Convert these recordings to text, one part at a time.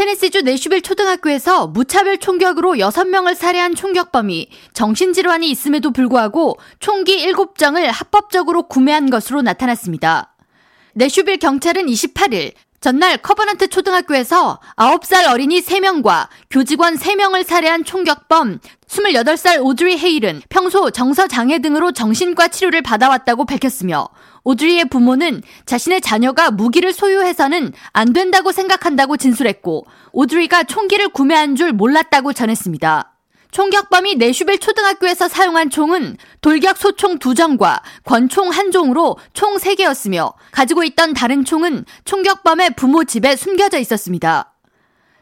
테네시주 내슈빌 초등학교에서 무차별 총격으로 6명을 살해한 총격범이 정신질환이 있음에도 불구하고 총기 7정을 합법적으로 구매한 것으로 나타났습니다. 내슈빌 경찰은 28일 전날 커버넌트 초등학교에서 9살 어린이 3명과 교직원 3명을 살해한 총격범 28살 오드리 헤일은 평소 정서장애 등으로 정신과 치료를 받아왔다고 밝혔으며 오드리의 부모는 자신의 자녀가 무기를 소유해서는 안 된다고 생각한다고 진술했고 오드리가 총기를 구매한 줄 몰랐다고 전했습니다. 총격범이 내슈빌 초등학교에서 사용한 총은 돌격 소총 2정과 권총 1정으로 총 3개였으며 가지고 있던 다른 총은 총격범의 부모 집에 숨겨져 있었습니다.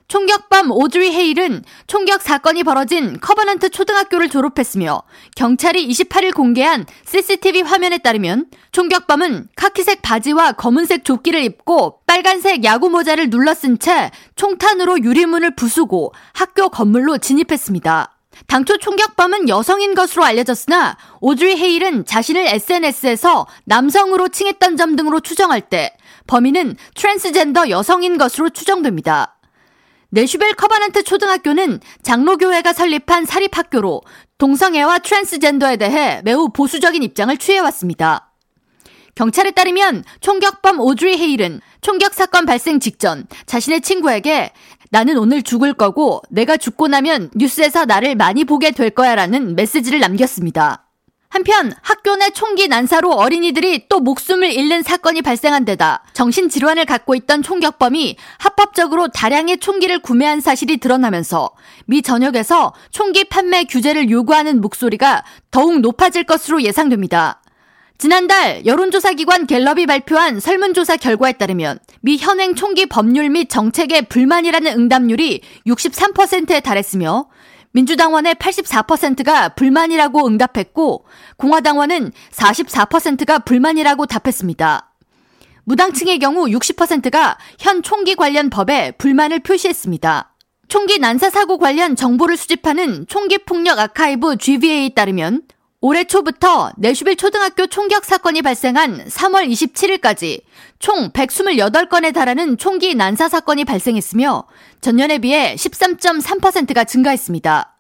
총격범 오드리 헤일은 총격 사건이 벌어진 커버넌트 초등학교를 졸업했으며 경찰이 28일 공개한 CCTV 화면에 따르면 총격범은 카키색 바지와 검은색 조끼를 입고 빨간색 야구 모자를 눌러 쓴 채 총탄으로 유리문을 부수고 학교 건물로 진입했습니다. 당초 총격범은 여성인 것으로 알려졌으나 오드리 헤일은 자신을 SNS에서 남성으로 칭했던 점 등으로 추정할 때 범인은 트랜스젠더 여성인 것으로 추정됩니다. 내슈빌 커버넌트 초등학교는 장로교회가 설립한 사립학교로 동성애와 트랜스젠더에 대해 매우 보수적인 입장을 취해왔습니다. 경찰에 따르면 총격범 오드리 헤일은 총격 사건 발생 직전 자신의 친구에게 나는 오늘 죽을 거고 내가 죽고 나면 뉴스에서 나를 많이 보게 될 거야 라는 메시지를 남겼습니다. 한편 학교 내 총기 난사로 어린이들이 또 목숨을 잃는 사건이 발생한 데다 정신질환을 갖고 있던 총격범이 합법적으로 다량의 총기를 구매한 사실이 드러나면서 미 전역에서 총기 판매 규제를 요구하는 목소리가 더욱 높아질 것으로 예상됩니다. 지난달 여론조사기관 갤럽이 발표한 설문조사 결과에 따르면 미 현행 총기 법률 및 정책에 불만이라는 응답률이 63%에 달했으며 민주당원의 84%가 불만이라고 응답했고 공화당원은 44%가 불만이라고 답했습니다. 무당층의 경우 60%가 현 총기 관련 법에 불만을 표시했습니다. 총기 난사 사고 관련 정보를 수집하는 총기 폭력 아카이브 GVA에 따르면 올해 초부터 내슈빌 초등학교 총격 사건이 발생한 3월 27일까지 총 128건에 달하는 총기 난사 사건이 발생했으며 전년에 비해 13.3%가 증가했습니다.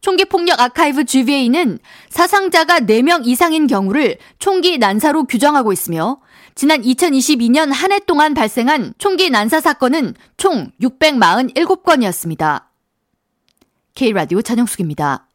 총기 폭력 아카이브 GVA는 사상자가 4명 이상인 경우를 총기 난사로 규정하고 있으며 지난 2022년 한 해 동안 발생한 총기 난사 사건은 총 647건이었습니다. K라디오 전영숙입니다.